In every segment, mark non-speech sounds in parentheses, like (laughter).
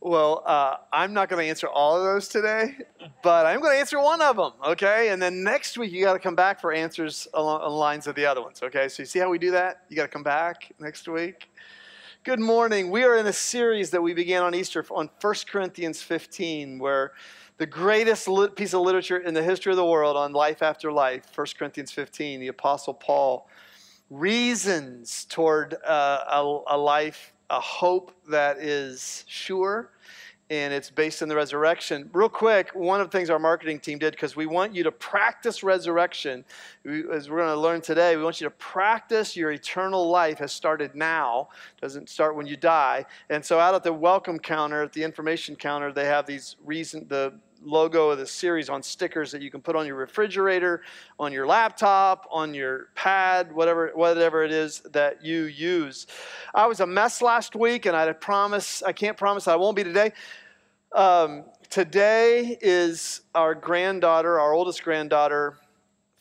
Well, uh, I'm not going to answer all of those today, but I'm going to answer one of them, okay? And then next week, you got to come back for answers along the lines of the other ones, okay? So you see how we do that? You got to come back next week. Good morning. We are in a series that we began on Easter on 1 Corinthians 15, where the greatest piece of literature in the history of the world on life after life, 1 Corinthians 15, the Apostle Paul reasons toward uh, a, a life a hope that is sure and it's based on the resurrection. Real quick, one of the things our marketing team did, because we want you to practice resurrection, we, as we're going to learn today, we want you to practice your eternal life has started now, doesn't start when you die. And so out at the welcome counter, at the information counter, they have these reason the logo of the series on stickers that you can put on your refrigerator, on your laptop, on your pad, whatever whatever it is that you use. I was a mess last week, and I promise I can't promise I won't be today. Um, today is our granddaughter, our oldest granddaughter,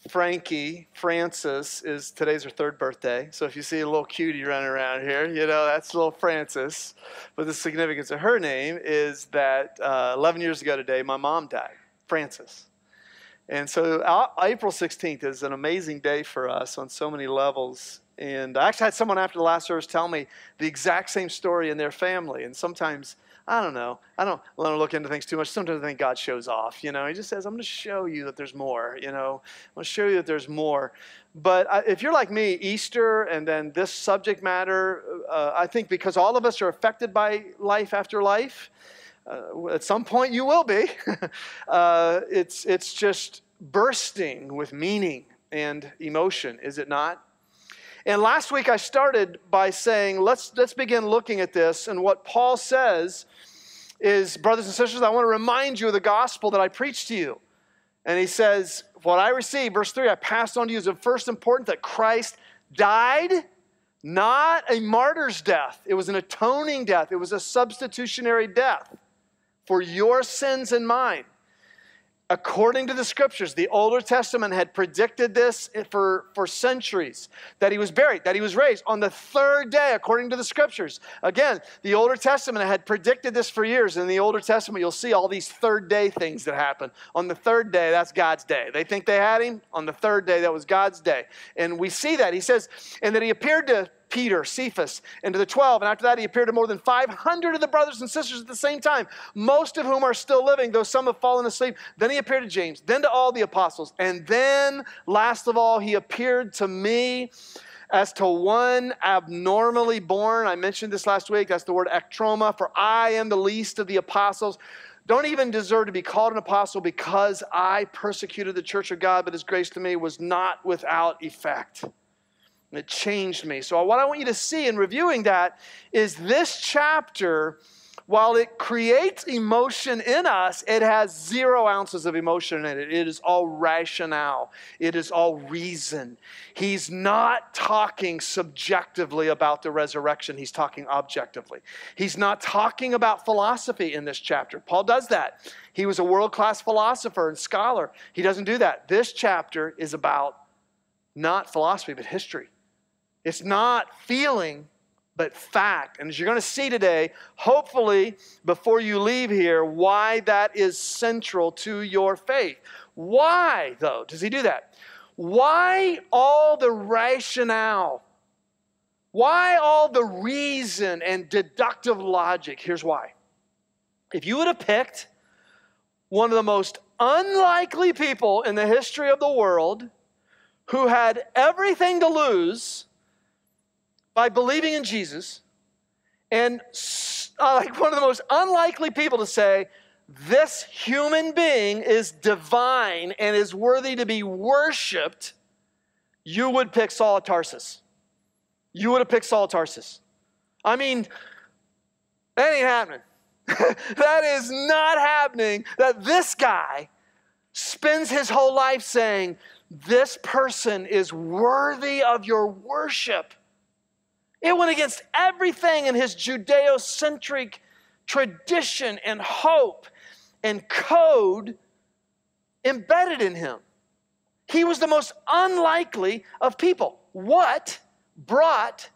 Frankie Francis is today's her third birthday. So if you see a little cutie running around here, you know that's little Francis. But the significance of her name is that uh, 11 years ago today, my mom died, Francis. And so uh, April 16th is an amazing day for us on so many levels. And I actually had someone after the last service tell me the exact same story in their family. And sometimes I don't know. I don't want to look into things too much. Sometimes I think God shows off. You know, He just says, I'm going to show you that there's more. You know, I'm going to show you that there's more. But if you're like me, Easter and then this subject matter, uh, I think because all of us are affected by life after life, uh, at some point you will be. (laughs) uh, it's, it's just bursting with meaning and emotion, is it not? And last week I started by saying, let's, let's begin looking at this. And what Paul says is, brothers and sisters, I want to remind you of the gospel that I preached to you. And he says, What I received, verse 3, I passed on to you is of first important that Christ died, not a martyr's death. It was an atoning death, it was a substitutionary death for your sins and mine according to the scriptures, the Older Testament had predicted this for, for centuries that he was buried, that he was raised on the third day, according to the scriptures. Again, the Older Testament had predicted this for years. In the Older Testament, you'll see all these third day things that happen. On the third day, that's God's day. They think they had him. On the third day, that was God's day. And we see that. He says, and that he appeared to Peter, Cephas, and to the 12. And after that, he appeared to more than 500 of the brothers and sisters at the same time, most of whom are still living, though some have fallen asleep. Then he appeared to James, then to all the apostles. And then, last of all, he appeared to me as to one abnormally born. I mentioned this last week. That's the word ektroma, for I am the least of the apostles. Don't even deserve to be called an apostle because I persecuted the church of God, but his grace to me was not without effect. And it changed me. So, what I want you to see in reviewing that is this chapter, while it creates emotion in us, it has zero ounces of emotion in it. It is all rationale, it is all reason. He's not talking subjectively about the resurrection, he's talking objectively. He's not talking about philosophy in this chapter. Paul does that. He was a world class philosopher and scholar. He doesn't do that. This chapter is about not philosophy, but history. It's not feeling, but fact. And as you're going to see today, hopefully, before you leave here, why that is central to your faith. Why, though, does he do that? Why all the rationale? Why all the reason and deductive logic? Here's why. If you would have picked one of the most unlikely people in the history of the world who had everything to lose by believing in Jesus and uh, like one of the most unlikely people to say, this human being is divine and is worthy to be worshiped, you would pick Saul of Tarsus. You would have picked Saul of Tarsus. I mean, that ain't happening. (laughs) that is not happening that this guy spends his whole life saying, This person is worthy of your worship. It went against everything in his Judeo centric tradition and hope and code embedded in him. He was the most unlikely of people. What brought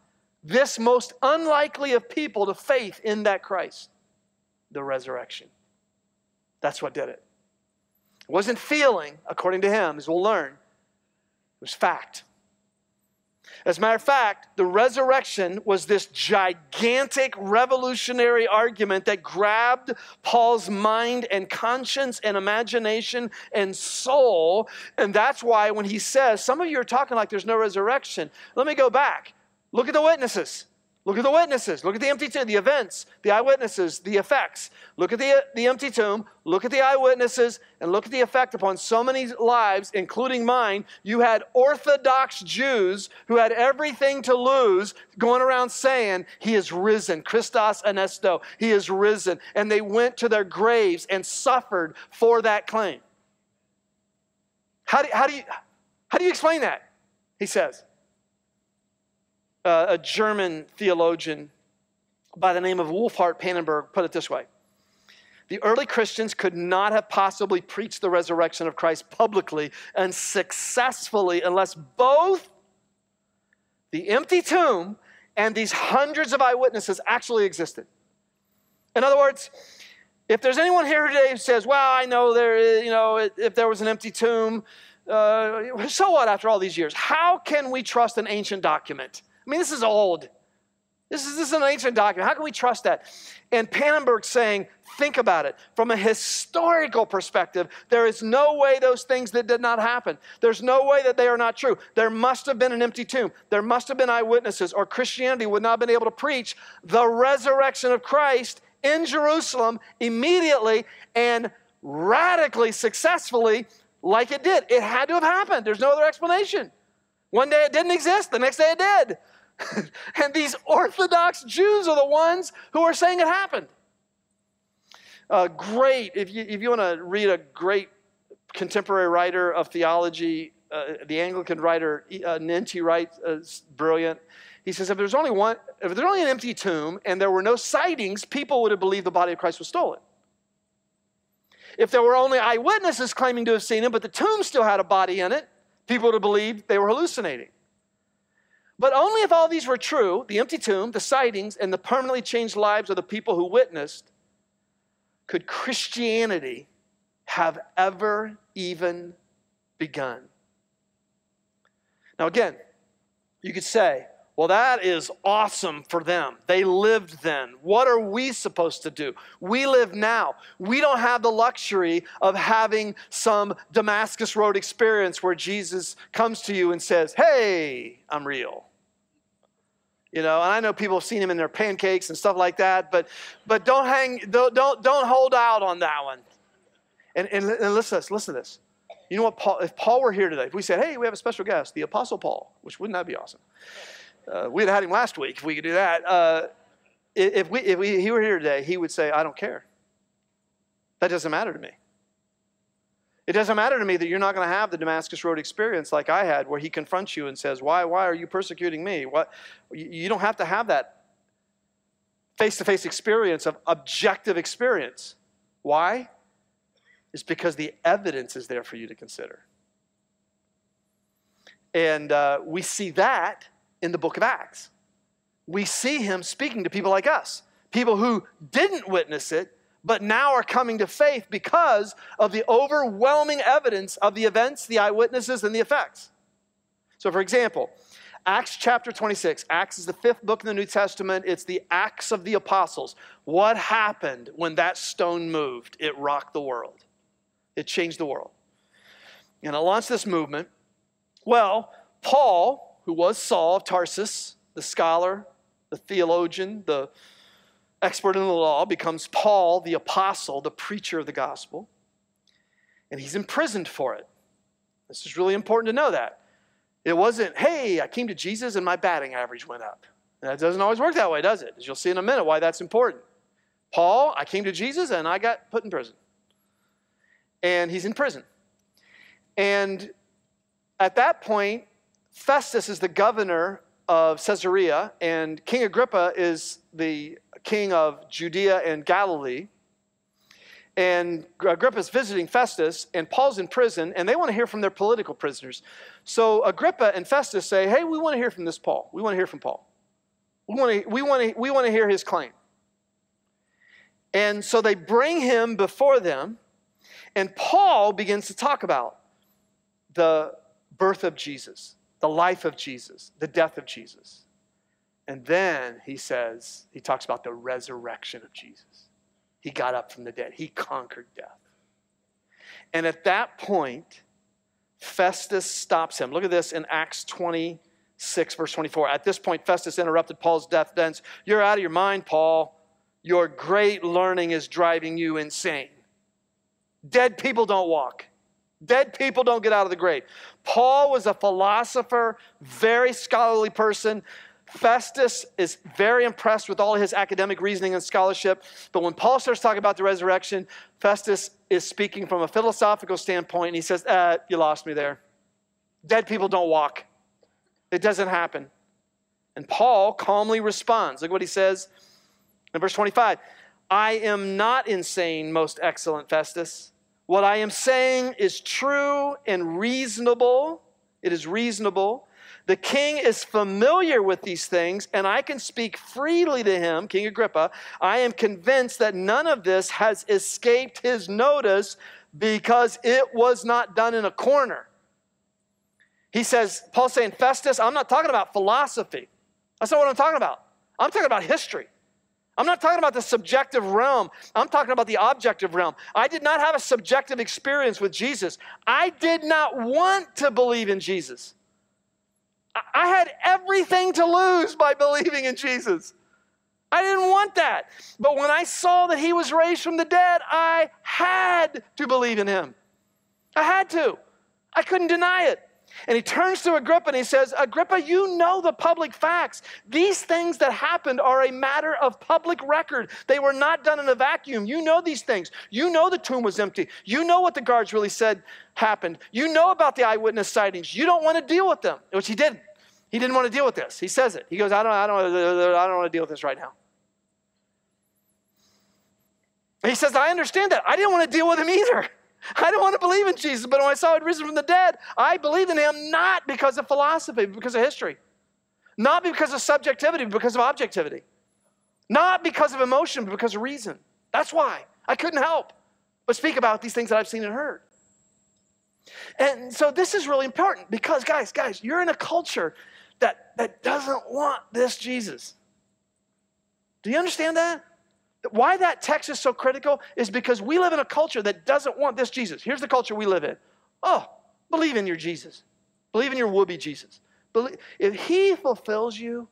this most unlikely of people to faith in that Christ? the resurrection. That's what did it. It wasn't feeling, according to him, as we'll learn, it was fact. As a matter of fact, the resurrection was this gigantic revolutionary argument that grabbed Paul's mind and conscience and imagination and soul. And that's why when he says, Some of you are talking like there's no resurrection. Let me go back. Look at the witnesses. Look at the witnesses. Look at the empty tomb, the events, the eyewitnesses, the effects. Look at the, the empty tomb. Look at the eyewitnesses and look at the effect upon so many lives, including mine. You had Orthodox Jews who had everything to lose going around saying, He is risen. Christos Anesti. He is risen. And they went to their graves and suffered for that claim. How do, how do, you, how do you explain that? He says uh, a German theologian by the name of Wolfhart Pannenberg put it this way The early Christians could not have possibly preached the resurrection of Christ publicly and successfully unless both the empty tomb and these hundreds of eyewitnesses actually existed. In other words, if there's anyone here today who says, "Well, I know there, you know, if there was an empty tomb, uh, so what?" After all these years, how can we trust an ancient document? I mean, this is old. This is, this is an ancient document. How can we trust that? And Pannenberg's saying, think about it. From a historical perspective, there is no way those things that did not happen. There's no way that they are not true. There must have been an empty tomb. There must have been eyewitnesses, or Christianity would not have been able to preach the resurrection of Christ in Jerusalem immediately and radically successfully like it did. It had to have happened. There's no other explanation. One day it didn't exist, the next day it did. (laughs) and these Orthodox Jews are the ones who are saying it happened. Uh, great, if you, if you want to read a great contemporary writer of theology, uh, the Anglican writer uh, N.T. Wright is brilliant. He says if there's only one, if there's only an empty tomb and there were no sightings, people would have believed the body of Christ was stolen. If there were only eyewitnesses claiming to have seen him, but the tomb still had a body in it, people would have believed they were hallucinating. But only if all these were true the empty tomb, the sightings, and the permanently changed lives of the people who witnessed could Christianity have ever even begun. Now, again, you could say, well, that is awesome for them. They lived then. What are we supposed to do? We live now. We don't have the luxury of having some Damascus Road experience where Jesus comes to you and says, Hey, I'm real. You know, and I know people have seen him in their pancakes and stuff like that, but but don't hang, don't don't, don't hold out on that one. And, and, and listen to this, listen to this. You know what, Paul, if Paul were here today, if we said, hey, we have a special guest, the Apostle Paul, which wouldn't that be awesome? Uh, we'd have had him last week if we could do that. Uh, if we, if we, he were here today, he would say, I don't care. That doesn't matter to me. It doesn't matter to me that you're not going to have the Damascus Road experience like I had, where he confronts you and says, Why, why are you persecuting me? What? You don't have to have that face to face experience of objective experience. Why? It's because the evidence is there for you to consider. And uh, we see that in the book of Acts. We see him speaking to people like us, people who didn't witness it, but now are coming to faith because of the overwhelming evidence of the events, the eyewitnesses, and the effects. So, for example, Acts chapter 26. Acts is the fifth book in the New Testament. It's the Acts of the Apostles. What happened when that stone moved? It rocked the world, it changed the world. And it launched this movement. Well, Paul, who was Saul of Tarsus, the scholar, the theologian, the expert in the law, becomes Paul, the apostle, the preacher of the gospel, and he's imprisoned for it. This is really important to know that. It wasn't, hey, I came to Jesus and my batting average went up. That doesn't always work that way, does it? As you'll see in a minute why that's important. Paul, I came to Jesus and I got put in prison. And he's in prison. And at that point, Festus is the governor of Caesarea, and King Agrippa is the king of Judea and Galilee. And Agrippa's visiting Festus, and Paul's in prison, and they want to hear from their political prisoners. So Agrippa and Festus say, Hey, we want to hear from this Paul. We want to hear from Paul. We want to, we want to, we want to hear his claim. And so they bring him before them, and Paul begins to talk about the birth of Jesus, the life of Jesus, the death of Jesus. And then he says, he talks about the resurrection of Jesus. He got up from the dead, he conquered death. And at that point, Festus stops him. Look at this in Acts 26, verse 24. At this point, Festus interrupted Paul's death dance. You're out of your mind, Paul. Your great learning is driving you insane. Dead people don't walk. Dead people don't get out of the grave. Paul was a philosopher, very scholarly person. Festus is very impressed with all his academic reasoning and scholarship. But when Paul starts talking about the resurrection, Festus is speaking from a philosophical standpoint, and he says, uh, You lost me there. Dead people don't walk, it doesn't happen. And Paul calmly responds. Look what he says in verse 25 I am not insane, most excellent Festus. What I am saying is true and reasonable. It is reasonable. The king is familiar with these things, and I can speak freely to him, King Agrippa. I am convinced that none of this has escaped his notice because it was not done in a corner. He says, Paul's saying, Festus, I'm not talking about philosophy. That's not what I'm talking about. I'm talking about history. I'm not talking about the subjective realm. I'm talking about the objective realm. I did not have a subjective experience with Jesus. I did not want to believe in Jesus. I had everything to lose by (laughs) believing in Jesus. I didn't want that. But when I saw that he was raised from the dead, I had to believe in him. I had to. I couldn't deny it. And he turns to Agrippa and he says, Agrippa, you know the public facts. These things that happened are a matter of public record. They were not done in a vacuum. You know these things. You know the tomb was empty. You know what the guards really said happened. You know about the eyewitness sightings. You don't want to deal with them, which he didn't. He didn't want to deal with this. He says it. He goes, I don't, I don't, I don't want to deal with this right now. And he says, I understand that. I didn't want to deal with him either. (laughs) I don't want to believe in Jesus, but when I saw it risen from the dead, I believed in him not because of philosophy, but because of history. Not because of subjectivity, but because of objectivity. Not because of emotion, but because of reason. That's why. I couldn't help but speak about these things that I've seen and heard. And so this is really important because, guys, guys, you're in a culture that, that doesn't want this Jesus. Do you understand that? Why that text is so critical is because we live in a culture that doesn't want this Jesus. Here's the culture we live in. Oh, believe in your Jesus. Believe in your would be Jesus. If he fulfills you,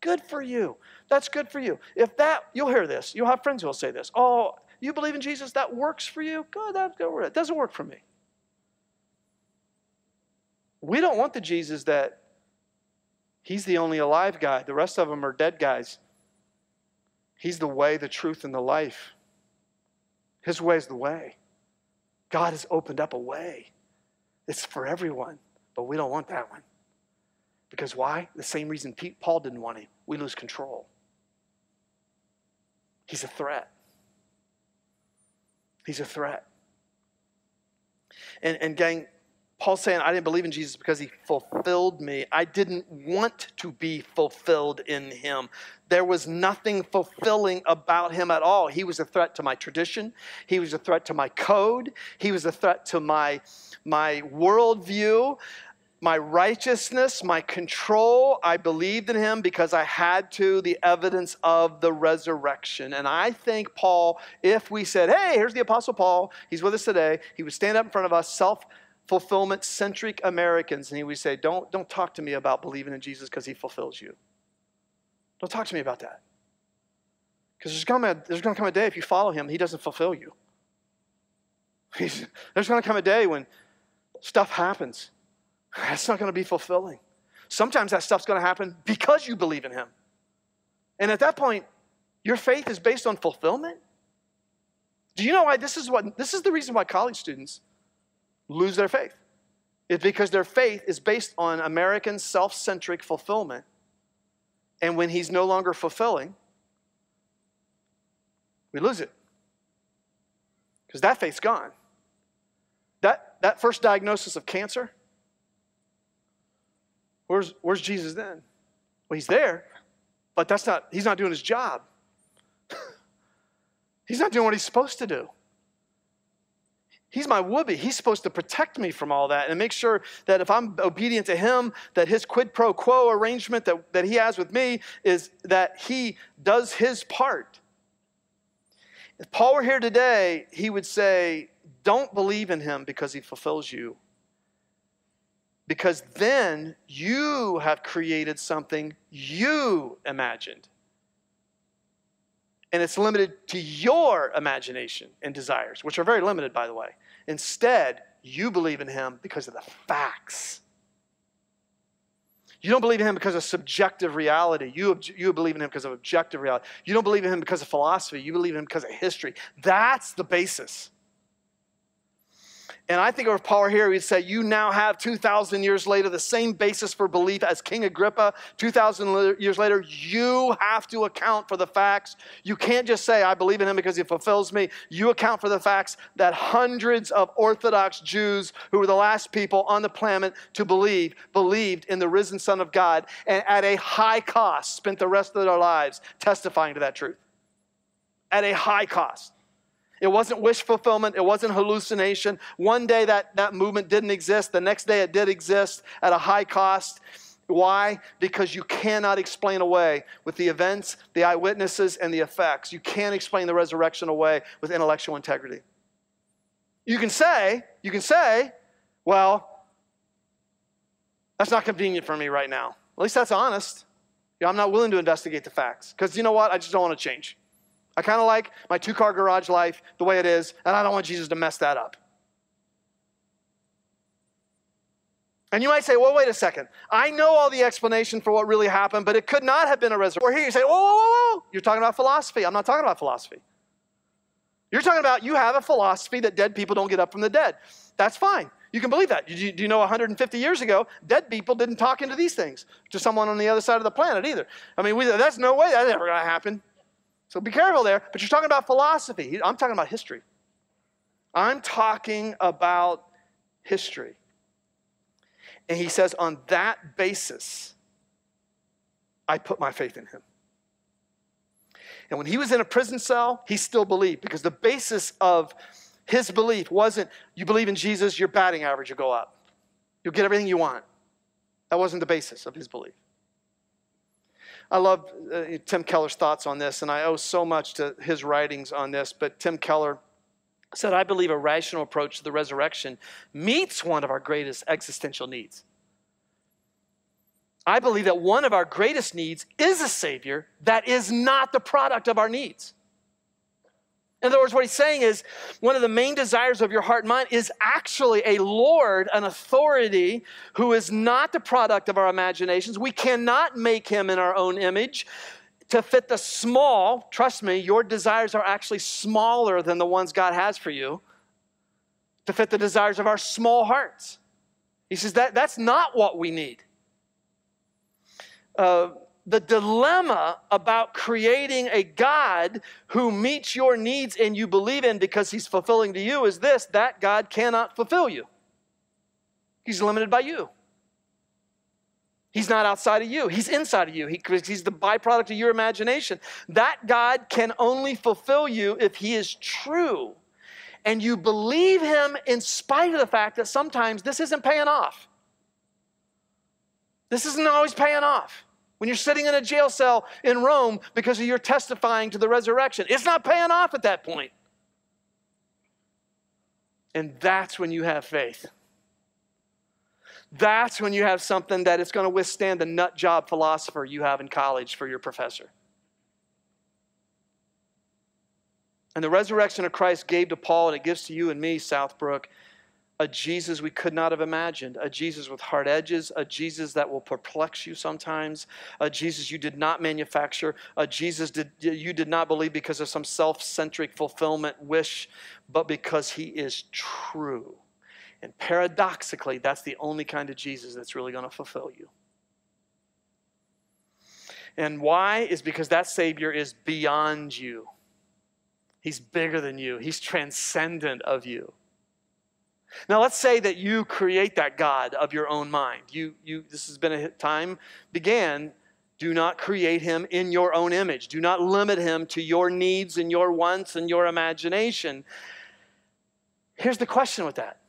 good for you. That's good for you. If that, you'll hear this. You'll have friends who will say this. Oh, you believe in Jesus? That works for you? Good, good. It doesn't work for me. We don't want the Jesus that he's the only alive guy. The rest of them are dead guys. He's the way, the truth, and the life. His way is the way. God has opened up a way. It's for everyone, but we don't want that one. Because why? The same reason Pete, Paul didn't want him. We lose control. He's a threat. He's a threat. And, and gang, Paul's saying, I didn't believe in Jesus because he fulfilled me. I didn't want to be fulfilled in him. There was nothing fulfilling about him at all. He was a threat to my tradition, he was a threat to my code, he was a threat to my, my worldview. My righteousness, my control, I believed in him because I had to, the evidence of the resurrection. And I think Paul, if we said, hey, here's the Apostle Paul, he's with us today, he would stand up in front of us, self fulfillment centric Americans, and he would say, don't, don't talk to me about believing in Jesus because he fulfills you. Don't talk to me about that. Because there's going to come a day if you follow him, he doesn't fulfill you. (laughs) He's, there's going to come a day when stuff happens. (sighs) That's not going to be fulfilling. Sometimes that stuff's going to happen because you believe in him. And at that point, your faith is based on fulfillment. Do you know why this is what this is the reason why college students lose their faith. It's because their faith is based on American self centric fulfillment. And when he's no longer fulfilling, we lose it. Because that faith's gone. That, that first diagnosis of cancer, where's, where's Jesus then? Well, he's there, but that's not, he's not doing his job. (laughs) He's not doing what he's supposed to do. He's my whoopee. He's supposed to protect me from all that and make sure that if I'm obedient to him, that his quid pro quo arrangement that, that he has with me is that he does his part. If Paul were here today, he would say, Don't believe in him because he fulfills you. Because then you have created something you imagined. And it's limited to your imagination and desires, which are very limited, by the way. Instead, you believe in him because of the facts. You don't believe in him because of subjective reality. You, you believe in him because of objective reality. You don't believe in him because of philosophy. You believe in him because of history. That's the basis. And I think if Paul here, he'd say, You now have 2,000 years later the same basis for belief as King Agrippa. 2,000 years later, you have to account for the facts. You can't just say, I believe in him because he fulfills me. You account for the facts that hundreds of Orthodox Jews, who were the last people on the planet to believe, believed in the risen Son of God, and at a high cost spent the rest of their lives testifying to that truth. At a high cost. It wasn't wish fulfillment. It wasn't hallucination. One day that, that movement didn't exist. The next day it did exist at a high cost. Why? Because you cannot explain away with the events, the eyewitnesses, and the effects. You can't explain the resurrection away with intellectual integrity. You can say, you can say, well, that's not convenient for me right now. At least that's honest. You know, I'm not willing to investigate the facts because you know what? I just don't want to change. I kind of like my two car garage life the way it is, and I don't want Jesus to mess that up. And you might say, well, wait a second. I know all the explanation for what really happened, but it could not have been a resurrection. Or here you say, whoa, whoa, whoa. You're talking about philosophy. I'm not talking about philosophy. You're talking about you have a philosophy that dead people don't get up from the dead. That's fine. You can believe that. Do you, you know 150 years ago, dead people didn't talk into these things to someone on the other side of the planet either. I mean, we, that's no way that's ever going to happen. So be careful there. But you're talking about philosophy. I'm talking about history. I'm talking about history. And he says, on that basis, I put my faith in him. And when he was in a prison cell, he still believed because the basis of his belief wasn't you believe in Jesus, your batting average will go up. You'll get everything you want. That wasn't the basis of his belief. I love uh, Tim Keller's thoughts on this, and I owe so much to his writings on this. But Tim Keller said, I believe a rational approach to the resurrection meets one of our greatest existential needs. I believe that one of our greatest needs is a Savior that is not the product of our needs. In other words, what he's saying is one of the main desires of your heart and mind is actually a Lord, an authority who is not the product of our imaginations. We cannot make him in our own image to fit the small. Trust me, your desires are actually smaller than the ones God has for you to fit the desires of our small hearts. He says that that's not what we need. Uh, the dilemma about creating a God who meets your needs and you believe in because he's fulfilling to you is this that God cannot fulfill you. He's limited by you. He's not outside of you, he's inside of you. He, he's the byproduct of your imagination. That God can only fulfill you if he is true. And you believe him in spite of the fact that sometimes this isn't paying off. This isn't always paying off when you're sitting in a jail cell in Rome because of your testifying to the resurrection. It's not paying off at that point. And that's when you have faith. That's when you have something that is going to withstand the nut job philosopher you have in college for your professor. And the resurrection of Christ gave to Paul, and it gives to you and me, Southbrook, a Jesus we could not have imagined, a Jesus with hard edges, a Jesus that will perplex you sometimes, a Jesus you did not manufacture, a Jesus did, you did not believe because of some self centric fulfillment wish, but because he is true. And paradoxically, that's the only kind of Jesus that's really going to fulfill you. And why? Is because that Savior is beyond you. He's bigger than you, He's transcendent of you. Now, let's say that you create that God of your own mind. You, you, this has been a time began Do not create him in your own image. Do not limit him to your needs and your wants and your imagination. Here's the question with that.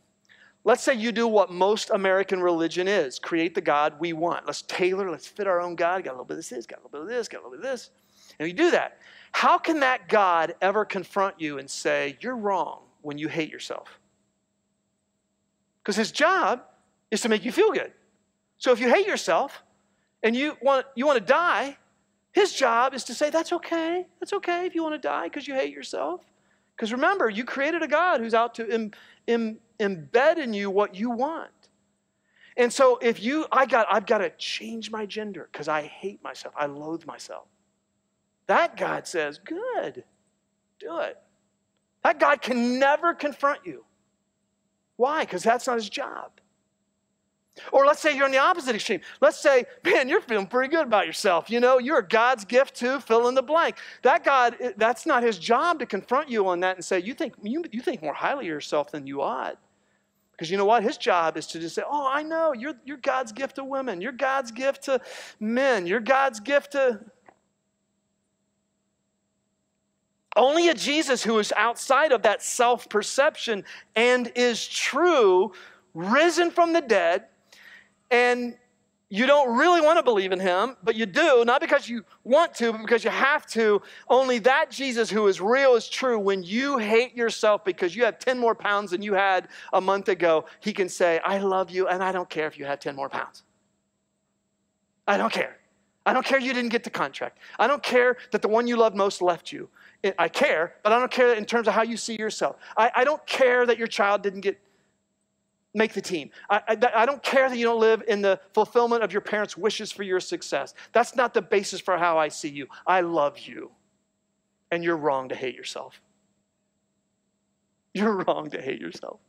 Let's say you do what most American religion is create the God we want. Let's tailor, let's fit our own God. Got a little bit of this, got a little bit of this, got a little bit of this. And you do that. How can that God ever confront you and say, You're wrong when you hate yourself? Because his job is to make you feel good. So if you hate yourself and you want, you want to die, his job is to say, That's okay. That's okay if you want to die because you hate yourself. Because remember, you created a God who's out to Im, Im, embed in you what you want. And so if you, I got, I've got to change my gender because I hate myself. I loathe myself. That God says, good, do it. That God can never confront you. Why? Because that's not his job. Or let's say you're on the opposite extreme. Let's say, man, you're feeling pretty good about yourself. You know, you're God's gift to fill in the blank. That God, that's not his job to confront you on that and say, you think, you, you think more highly of yourself than you ought. Because you know what? His job is to just say, oh, I know, you're, you're God's gift to women. You're God's gift to men. You're God's gift to Only a Jesus who is outside of that self perception and is true, risen from the dead, and you don't really want to believe in him, but you do, not because you want to, but because you have to. Only that Jesus who is real is true. When you hate yourself because you have 10 more pounds than you had a month ago, he can say, I love you, and I don't care if you have 10 more pounds. I don't care. I don't care you didn't get the contract. I don't care that the one you loved most left you. I care, but I don't care in terms of how you see yourself. I, I don't care that your child didn't get make the team. I, I, I, don't care that you don't live in the fulfillment of your parents' wishes for your success. That's not the basis for how I see you. I love you, and you're wrong to hate yourself. You're (laughs) wrong to hate yourself.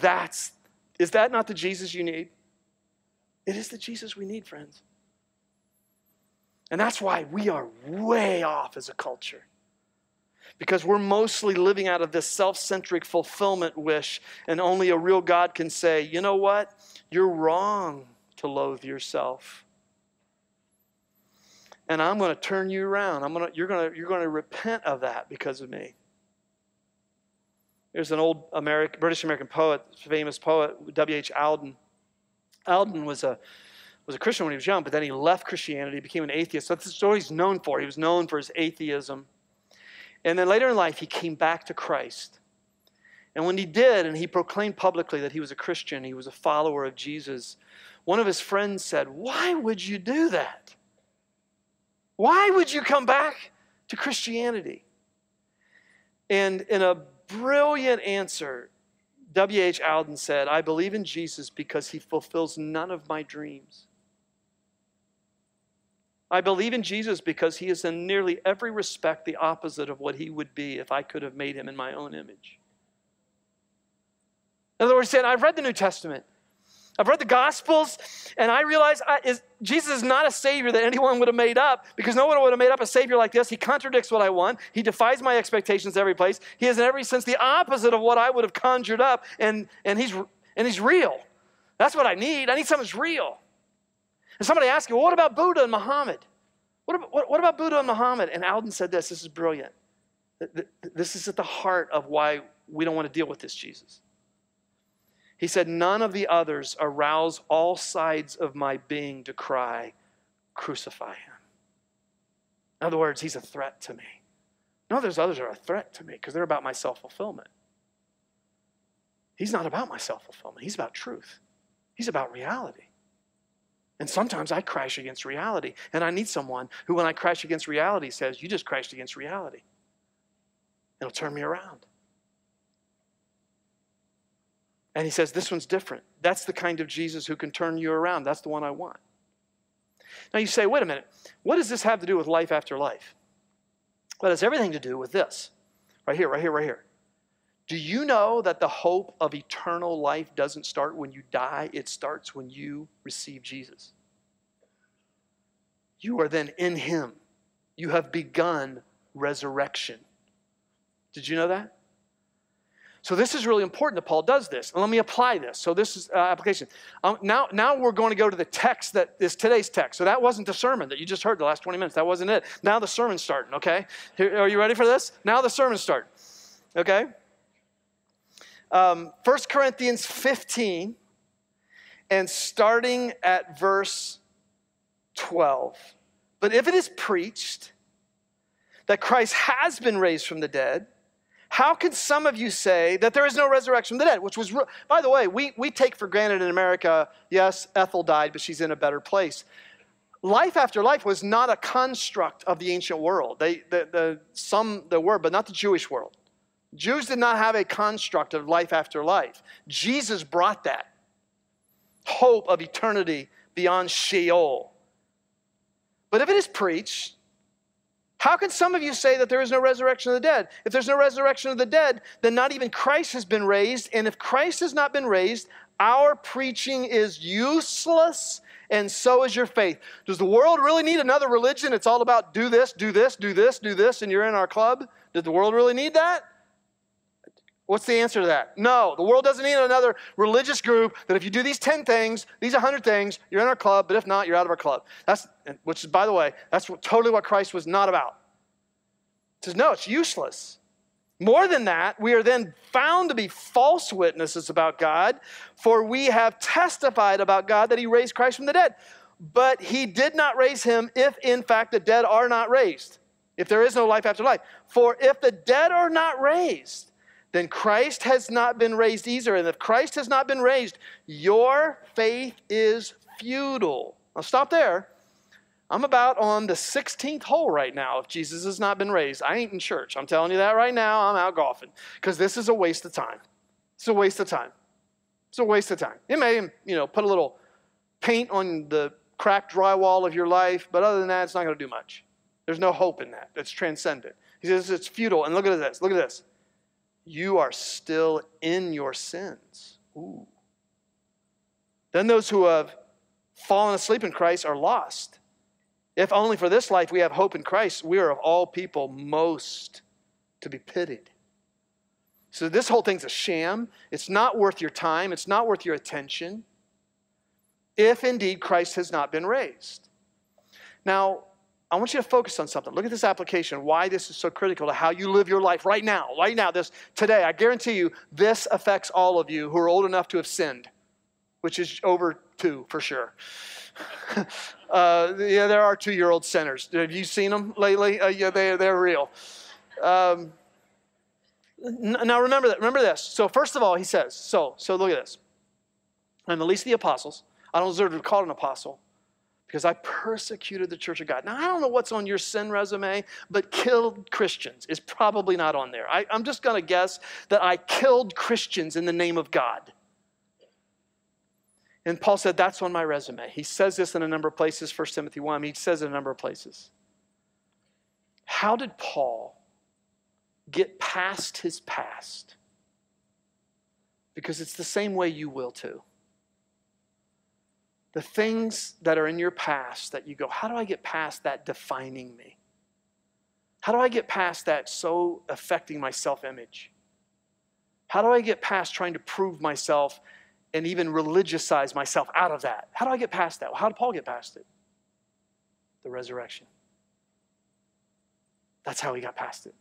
That's is that not the Jesus you need? It is the Jesus we need, friends. And that's why we are way off as a culture because we're mostly living out of this self centric fulfillment wish, and only a real God can say, you know what? You're wrong to loathe yourself. And I'm going to turn you around. I'm going to, you're, going to, you're going to repent of that because of me. There's an old American, British American poet, famous poet, W.H. Alden. Auden was a, was a Christian when he was young, but then he left Christianity, became an atheist. So that's what he's known for. He was known for his atheism. And then later in life, he came back to Christ. And when he did, and he proclaimed publicly that he was a Christian, he was a follower of Jesus, one of his friends said, Why would you do that? Why would you come back to Christianity? And in a brilliant answer, W.H. Auden said, I believe in Jesus because he fulfills none of my dreams. I believe in Jesus because he is in nearly every respect the opposite of what he would be if I could have made him in my own image. In other words, saying, I've read the New Testament. I've read the Gospels, and I realize I, is, Jesus is not a Savior that anyone would have made up because no one would have made up a Savior like this. He contradicts what I want. He defies my expectations every place. He is in every sense the opposite of what I would have conjured up, and, and, he's, and he's real. That's what I need. I need something that's real. And somebody asked you, well, what about Buddha and Muhammad? What about, what, what about Buddha and Muhammad? And Auden said this this is brilliant. This is at the heart of why we don't want to deal with this Jesus. He said, None of the others arouse all sides of my being to cry, Crucify him. In other words, he's a threat to me. No, there's others are a threat to me because they're about my self fulfillment. He's not about my self fulfillment, he's about truth, he's about reality. And sometimes I crash against reality. And I need someone who, when I crash against reality, says, You just crashed against reality. It'll turn me around. And he says, This one's different. That's the kind of Jesus who can turn you around. That's the one I want. Now you say, Wait a minute. What does this have to do with life after life? Well, it has everything to do with this. Right here, right here, right here. Do you know that the hope of eternal life doesn't start when you die? It starts when you receive Jesus. You are then in Him. You have begun resurrection. Did you know that? So this is really important that Paul does this. Let me apply this. So this is uh, application. Um, now, now we're going to go to the text that is today's text. So that wasn't the sermon that you just heard the last 20 minutes. That wasn't it. Now the sermon's starting, okay? Here, are you ready for this? Now the sermon's starting, okay? Um, 1 Corinthians 15 and starting at verse 12. But if it is preached that Christ has been raised from the dead, how can some of you say that there is no resurrection from the dead? Which was, by the way, we, we take for granted in America, yes, Ethel died, but she's in a better place. Life after life was not a construct of the ancient world. They, the, the, some there were, but not the Jewish world. Jews did not have a construct of life after life. Jesus brought that hope of eternity beyond Sheol. But if it is preached, how can some of you say that there is no resurrection of the dead? If there's no resurrection of the dead, then not even Christ has been raised. And if Christ has not been raised, our preaching is useless, and so is your faith. Does the world really need another religion? It's all about do this, do this, do this, do this, and you're in our club? Does the world really need that? What's the answer to that? No, the world doesn't need another religious group that if you do these 10 things, these 100 things, you're in our club, but if not, you're out of our club. That's, which is, by the way, that's what, totally what Christ was not about. He says, no, it's useless. More than that, we are then found to be false witnesses about God, for we have testified about God that he raised Christ from the dead. But he did not raise him if, in fact, the dead are not raised, if there is no life after life. For if the dead are not raised, then Christ has not been raised either. And if Christ has not been raised, your faith is futile. I'll stop there. I'm about on the 16th hole right now if Jesus has not been raised. I ain't in church. I'm telling you that right now. I'm out golfing because this is a waste of time. It's a waste of time. It's a waste of time. It may, you know, put a little paint on the cracked drywall of your life, but other than that, it's not going to do much. There's no hope in that. It's transcendent. He says it's futile. And look at this. Look at this you are still in your sins. Ooh. Then those who have fallen asleep in Christ are lost. If only for this life we have hope in Christ, we are of all people most to be pitied. So this whole thing's a sham. It's not worth your time, it's not worth your attention if indeed Christ has not been raised. Now, I want you to focus on something. Look at this application, why this is so critical to how you live your life right now, right now, this today. I guarantee you this affects all of you who are old enough to have sinned, which is over two for sure. (laughs) uh, yeah, there are two year old sinners. Have you seen them lately? Uh, yeah, they, they're real. Um, now remember that. Remember this. So first of all, he says. So so look at this. I'm the least of the apostles. I don't deserve to be called an apostle because I persecuted the church of God. Now, I don't know what's on your sin resume, but killed Christians is probably not on there. I, am just going to guess that I killed Christians in the name of God. And Paul said, That's on my resume. He says this in a number of places, 1 Timothy 1. He says it in a number of places. How did Paul get past his past? Because it's the same way you will too the things that are in your past that you go, how do I get past that defining me? How do I get past that so affecting my self image? How do I get past trying to prove myself and even religiousize myself out of that? How do I get past that? How did Paul get past it? The resurrection. That's how he got past it.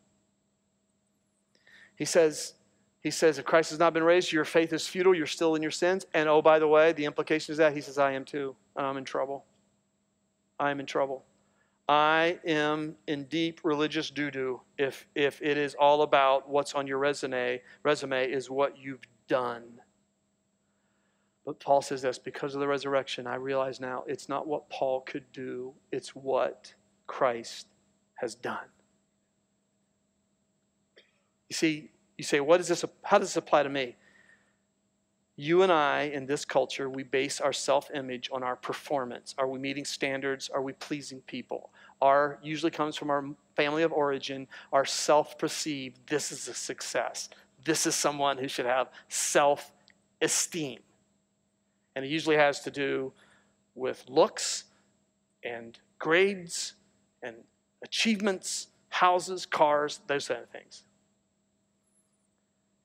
He says, he says, if Christ has not been raised, your faith is futile, you're still in your sins. And oh, by the way, the implication is that he says, I am too, and I'm in trouble. I am in trouble. I am in deep religious doo doo if, if it is all about what's on your resume, resume is what you've done. But Paul says this because of the resurrection, I realize now it's not what Paul could do, it's what Christ has done. You see, you say, what is this, how does this apply to me? You and I, in this culture, we base our self image on our performance. Are we meeting standards? Are we pleasing people? Our usually comes from our family of origin, our self perceived, this is a success. This is someone who should have self esteem. And it usually has to do with looks and grades and achievements, houses, cars, those kind of things.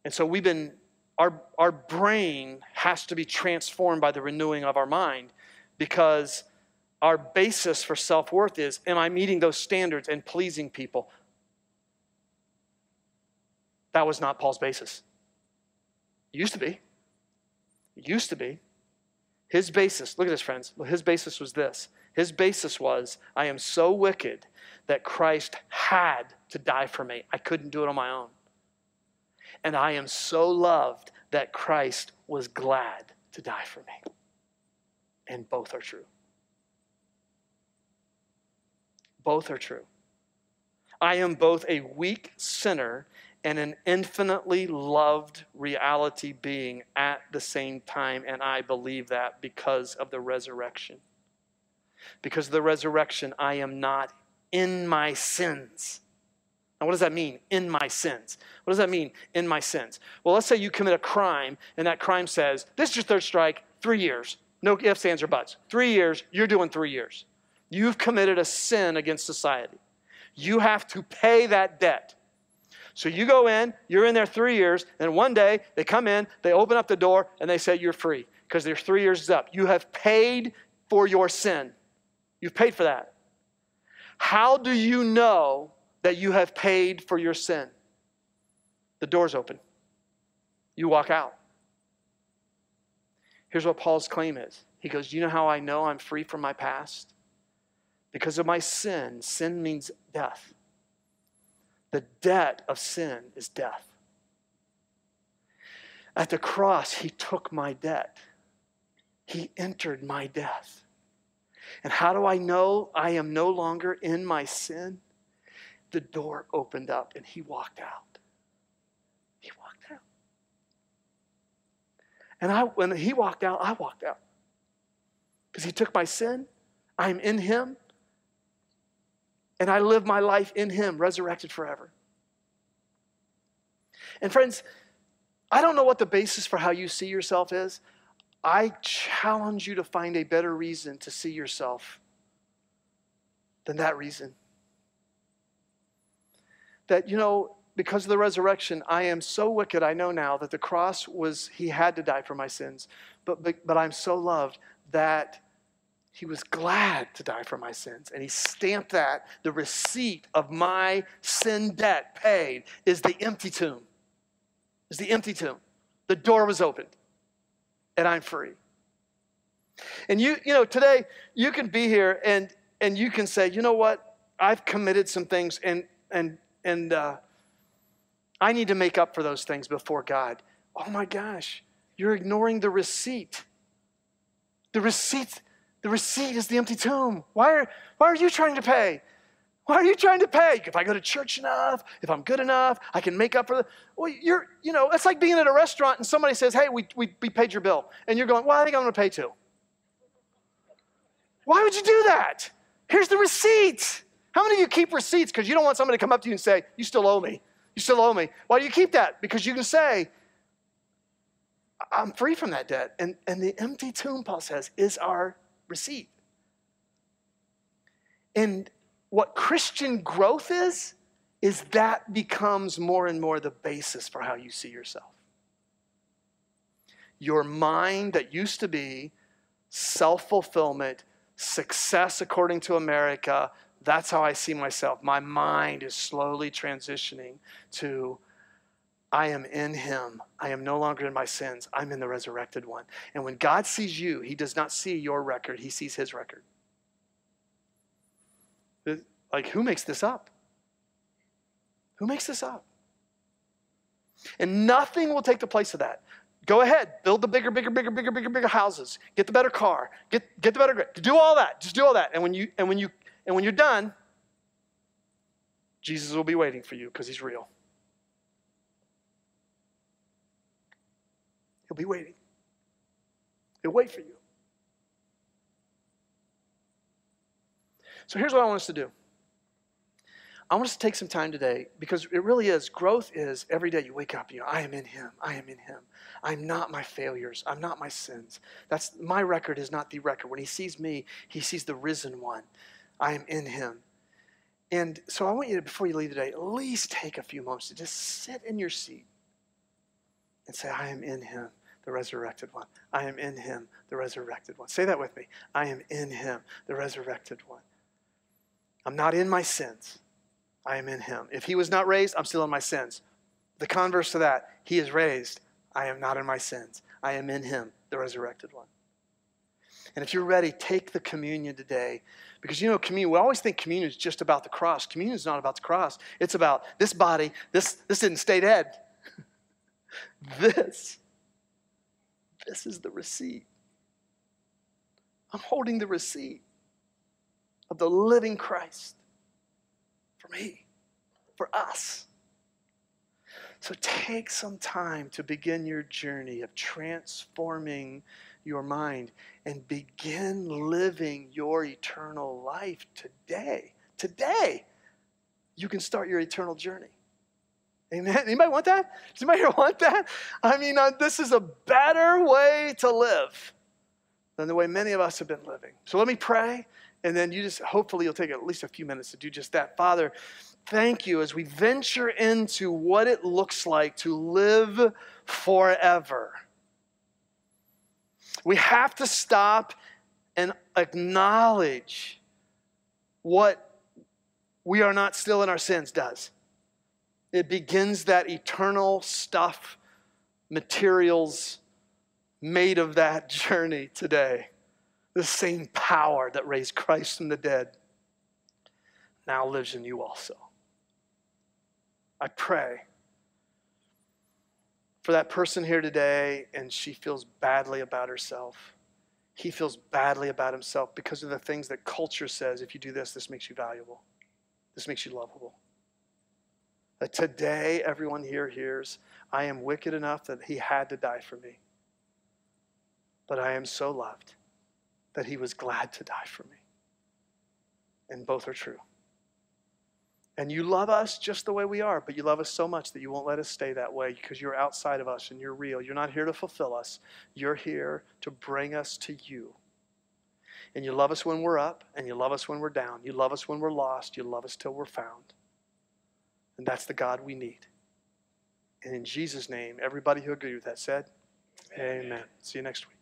And so we've been, our, our brain has to be transformed by the renewing of our mind because our basis for self worth is Am I meeting those standards and pleasing people? That was not Paul's basis. It used to be. It used to be. His basis, look at this, friends. His basis was this. His basis was I am so wicked that Christ had to die for me. I couldn't do it on my own. And I am so loved that Christ was glad to die for me. And both are true. Both are true. I am both a weak sinner and an infinitely loved reality being at the same time. And I believe that because of the resurrection. Because of the resurrection, I am not in my sins. Now, what does that mean, in my sins? What does that mean, in my sins? Well, let's say you commit a crime, and that crime says, This is your third strike, three years. No ifs, ands, or buts. Three years, you're doing three years. You've committed a sin against society. You have to pay that debt. So you go in, you're in there three years, and one day they come in, they open up the door, and they say you're free because their three years is up. You have paid for your sin. You've paid for that. How do you know that you have paid for your sin? The door's open. You walk out. Here's what Paul's claim is. He goes, you know how I know I'm free from my past? Because of my sin. Sin means death. The debt of sin is death. At the cross, he took my debt, he entered my death. And how do I know I am no longer in my sin? The door opened up and he walked out. He walked out. And I, when he walked out, I walked out. Because he took my sin, I'm in him, and I live my life in Him, resurrected forever. And friends, I don't know what the basis for how you see yourself is. I challenge you to find a better reason to see yourself than that reason. That, you know, because of the resurrection, I am so wicked, I know now that the cross was, He had to die for my sins. But, but, but I'm so loved that he was glad to die for my sins. And he stamped that the receipt of my sin debt paid is the empty tomb. Is the empty tomb. The door was opened, and I'm free. And you, you know, today you can be here and and you can say, you know what? I've committed some things, and and and uh, I need to make up for those things before God. Oh my gosh, you're ignoring the receipt. The receipt the receipt is the empty tomb. Why are, why are you trying to pay? Why are you trying to pay? If I go to church enough, if I'm good enough, I can make up for the. Well, you're, you know, it's like being at a restaurant and somebody says, hey, we, we, we paid your bill. And you're going, well, I think I'm going to pay too. Why would you do that? Here's the receipt. How many of you keep receipts because you don't want somebody to come up to you and say, you still owe me? You still owe me. Why do you keep that? Because you can say, I'm free from that debt. And, and the empty tomb, Paul says, is our receipt. And what Christian growth is, is that becomes more and more the basis for how you see yourself. Your mind that used to be self fulfillment, success according to America, that's how I see myself. My mind is slowly transitioning to I am in him. I am no longer in my sins. I'm in the resurrected one. And when God sees you, he does not see your record, he sees his record. Like, who makes this up? Who makes this up? And nothing will take the place of that. Go ahead, build the bigger, bigger, bigger, bigger, bigger, bigger houses. Get the better car. Get, get the better. Do all that. Just do all that. And when you and when you and when you're done, Jesus will be waiting for you because he's real. He'll be waiting. He'll wait for you. So here's what I want us to do. I want us to take some time today because it really is. Growth is every day you wake up, you know, I am in Him. I am in Him. I'm not my failures. I'm not my sins. That's my record is not the record. When He sees me, He sees the risen one. I am in Him. And so I want you to, before you leave today, at least take a few moments to just sit in your seat and say, I am in him, the resurrected one. I am in him, the resurrected one. Say that with me. I am in him, the resurrected one. I'm not in my sins. I am in him. If he was not raised, I'm still in my sins. The converse to that, he is raised. I am not in my sins. I am in him, the resurrected one. And if you're ready, take the communion today. Because you know, communion, we always think communion is just about the cross. Communion is not about the cross. It's about this body. This, this didn't stay dead. (laughs) this, this is the receipt. I'm holding the receipt of the living Christ for me, for us. So take some time to begin your journey of transforming your mind and begin living your eternal life today. Today, you can start your eternal journey. Amen. Anybody want that? Does anybody here (laughs) want that? I mean, uh, this is a better way to live than the way many of us have been living. So let me pray, and then you just hopefully you'll take at least a few minutes to do just that. Father, thank you as we venture into what it looks like to live forever. We have to stop and acknowledge what we are not still in our sins does. It begins that eternal stuff, materials made of that (laughs) journey today. The same power that raised Christ from the dead now lives in you also. I pray for that person here today and she feels badly about herself. He feels badly about himself because of the things that culture says if you do this, this makes you valuable, this makes you lovable. That today, everyone here hears, I am wicked enough that he had to die for me. But I am so loved that he was glad to die for me. And both are true. And you love us just the way we are, but you love us so much that you won't let us stay that way because you're outside of us and you're real. You're not here to fulfill us, you're here to bring us to you. And you love us when we're up, and you love us when we're down. You love us when we're lost. You love us till we're found. And that's the God we need. And in Jesus' name, everybody who agreed with that said, Amen. Amen. See you next week.